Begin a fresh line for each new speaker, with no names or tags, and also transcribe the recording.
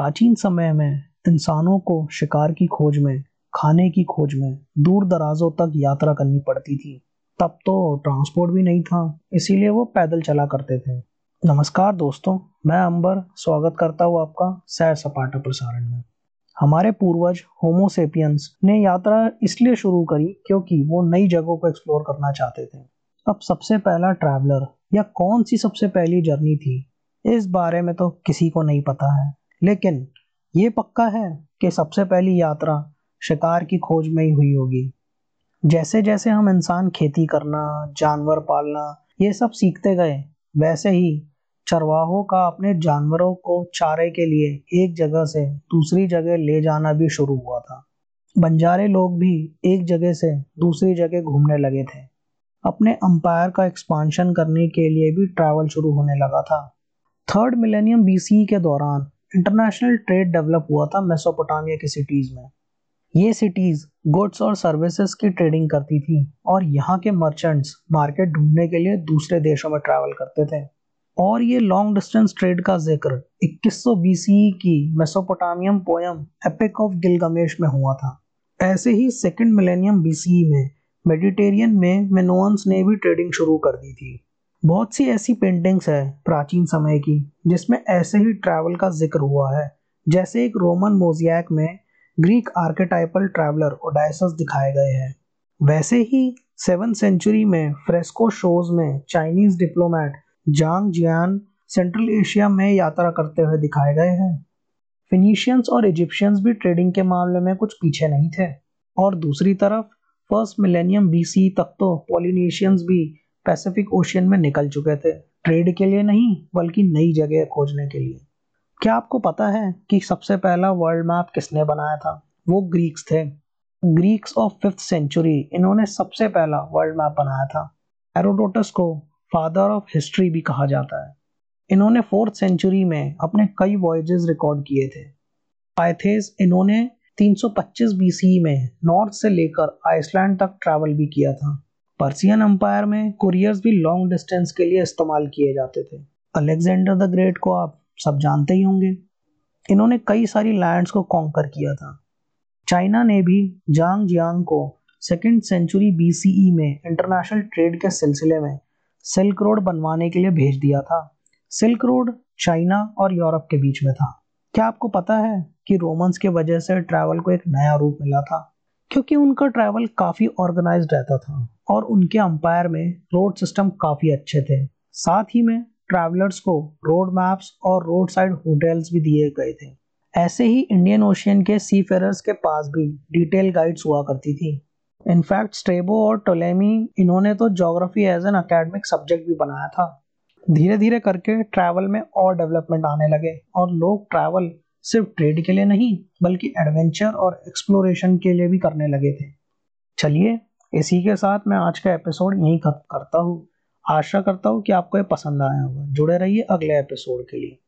प्राचीन समय में इंसानों को शिकार की खोज में, खाने की खोज में दूर दराजों तक यात्रा करनी पड़ती थी। तब तो ट्रांसपोर्ट भी नहीं था, इसीलिए वो पैदल चला करते थे। नमस्कार दोस्तों, मैं अंबर, स्वागत करता हूँ आपका सैर सपाटा प्रसारण में। हमारे पूर्वज होमोसेपियंस ने यात्रा इसलिए शुरू करी क्योंकि वो नई जगहों को एक्सप्लोर करना चाहते थे। अब सबसे पहला ट्रैवलर या कौन सी सबसे पहली जर्नी थी, इस बारे में तो किसी को नहीं पता है। लेकिन ये पक्का है कि सबसे पहली यात्रा शिकार की खोज में ही हुई होगी। जैसे जैसे हम इंसान खेती करना, जानवर पालना, ये सब सीखते गए, वैसे ही चरवाहों का अपने जानवरों को चारे के लिए एक जगह से दूसरी जगह ले जाना भी शुरू हुआ था। बंजारे लोग भी एक जगह से दूसरी जगह घूमने लगे थे। अपने अंपायर का एक्सपांशन करने के लिए भी ट्रैवल शुरू होने लगा था। थर्ड मिलेनियम बीसी के दौरान इंटरनेशनल ट्रेड डेवलप हुआ था मेसोपोटामिया की सिटीज़ में। ये सिटीज़ गुड्स और सर्विसेज़ की ट्रेडिंग करती थी और यहाँ के मर्चेंट्स मार्केट ढूँढने के लिए दूसरे देशों में ट्रैवल करते थे। और ये लॉन्ग डिस्टेंस ट्रेड का ज़िक्र 2100 बीसी की Mesopotamian poem epic of Gilgamesh में हुआ था। ऐसे ही सेकेंड मिलेनियम बीसी में मेडिटेरियन में मेनोअन्स ने भी ट्रेडिंग शुरू कर दी थी। बहुत सी ऐसी पेंटिंग्स है प्राचीन समय की, जिसमें ऐसे ही ट्रैवल का ज़िक्र हुआ है। जैसे एक रोमन मोजियाक में ग्रीक आर्केटाइपल ट्रैवलर ओडाइसस दिखाए गए हैं। वैसे ही सेवन सेंचुरी में फ्रेस्को शोज़ में Chinese diplomat Zhang Jian central Asia में यात्रा करते हुए दिखाए गए हैं। फिनीशियंस और इजिप्शियंस भी ट्रेडिंग के मामले में कुछ पीछे नहीं थे। और दूसरी तरफ़ फ़र्स्ट मिलेनियम बीसी तक तो पॉलिनेशियंस भी पैसिफिक ओशियन में निकल चुके थे। ट्रेड के लिए नहीं, बल्कि नई जगह खोजने के लिए। क्या आपको पता है कि सबसे पहला वर्ल्ड मैप किसने बनाया था? वो ग्रीक्स थे। ग्रीक्स ऑफ़ फिफ्थ सेंचुरी इन्होंने सबसे पहला वर्ल्ड मैप बनाया था। एरोडोटस को फादर ऑफ़ हिस्ट्री भी कहा जाता है। इन्होंने फोर्थ सेंचुरी में अपने कई वॉयजेस रिकॉर्ड किए थे। पाइथेस इन्होंने 325 बीसी में नॉर्थ से लेकर आइसलैंड तक ट्रैवल भी किया था। पर्सियन अंपायर में कुरियर्स भी लॉन्ग डिस्टेंस के लिए इस्तेमाल किए जाते थे। अलेक्जेंडर द ग्रेट को आप सब जानते ही होंगे। इन्होंने कई सारी लैंड्स को कॉन्कर किया था। चाइना ने भी जांग जियांग को सेकेंड सेंचुरी बीसीई में इंटरनेशनल ट्रेड के सिलसिले में सिल्क रोड बनवाने के लिए भेज दिया था। सिल्क रोड चाइना और यूरोप के बीच में था। क्या आपको पता है कि रोमन्स के वजह से ट्रैवल को एक नया रूप मिला था? क्योंकि उनका ट्रैवल काफ़ी ऑर्गेनाइज रहता था और उनके अंपायर में रोड सिस्टम काफ़ी अच्छे थे। साथ ही में ट्रैवलर्स को रोड मैप्स और रोड साइड होटल्स भी दिए गए थे। ऐसे ही इंडियन ओशियन के सी फेरर्स के पास भी डिटेल गाइड्स हुआ करती थी। इनफैक्ट स्ट्रेबो और टोलेमी इन्होंने तो geography as an academic subject भी बनाया था। धीरे धीरे करके ट्रैवल में और डेवलपमेंट आने लगे और लोग ट्रैवल सिर्फ़ ट्रेड के लिए नहीं, बल्कि एडवेंचर और एक्सप्लोरेशन के लिए भी करने लगे थे। चलिए, इसी के साथ मैं आज का एपिसोड यहीं खत्म करता हूँ। आशा करता हूँ कि आपको ये पसंद आया होगा। जुड़े रहिए अगले एपिसोड के लिए।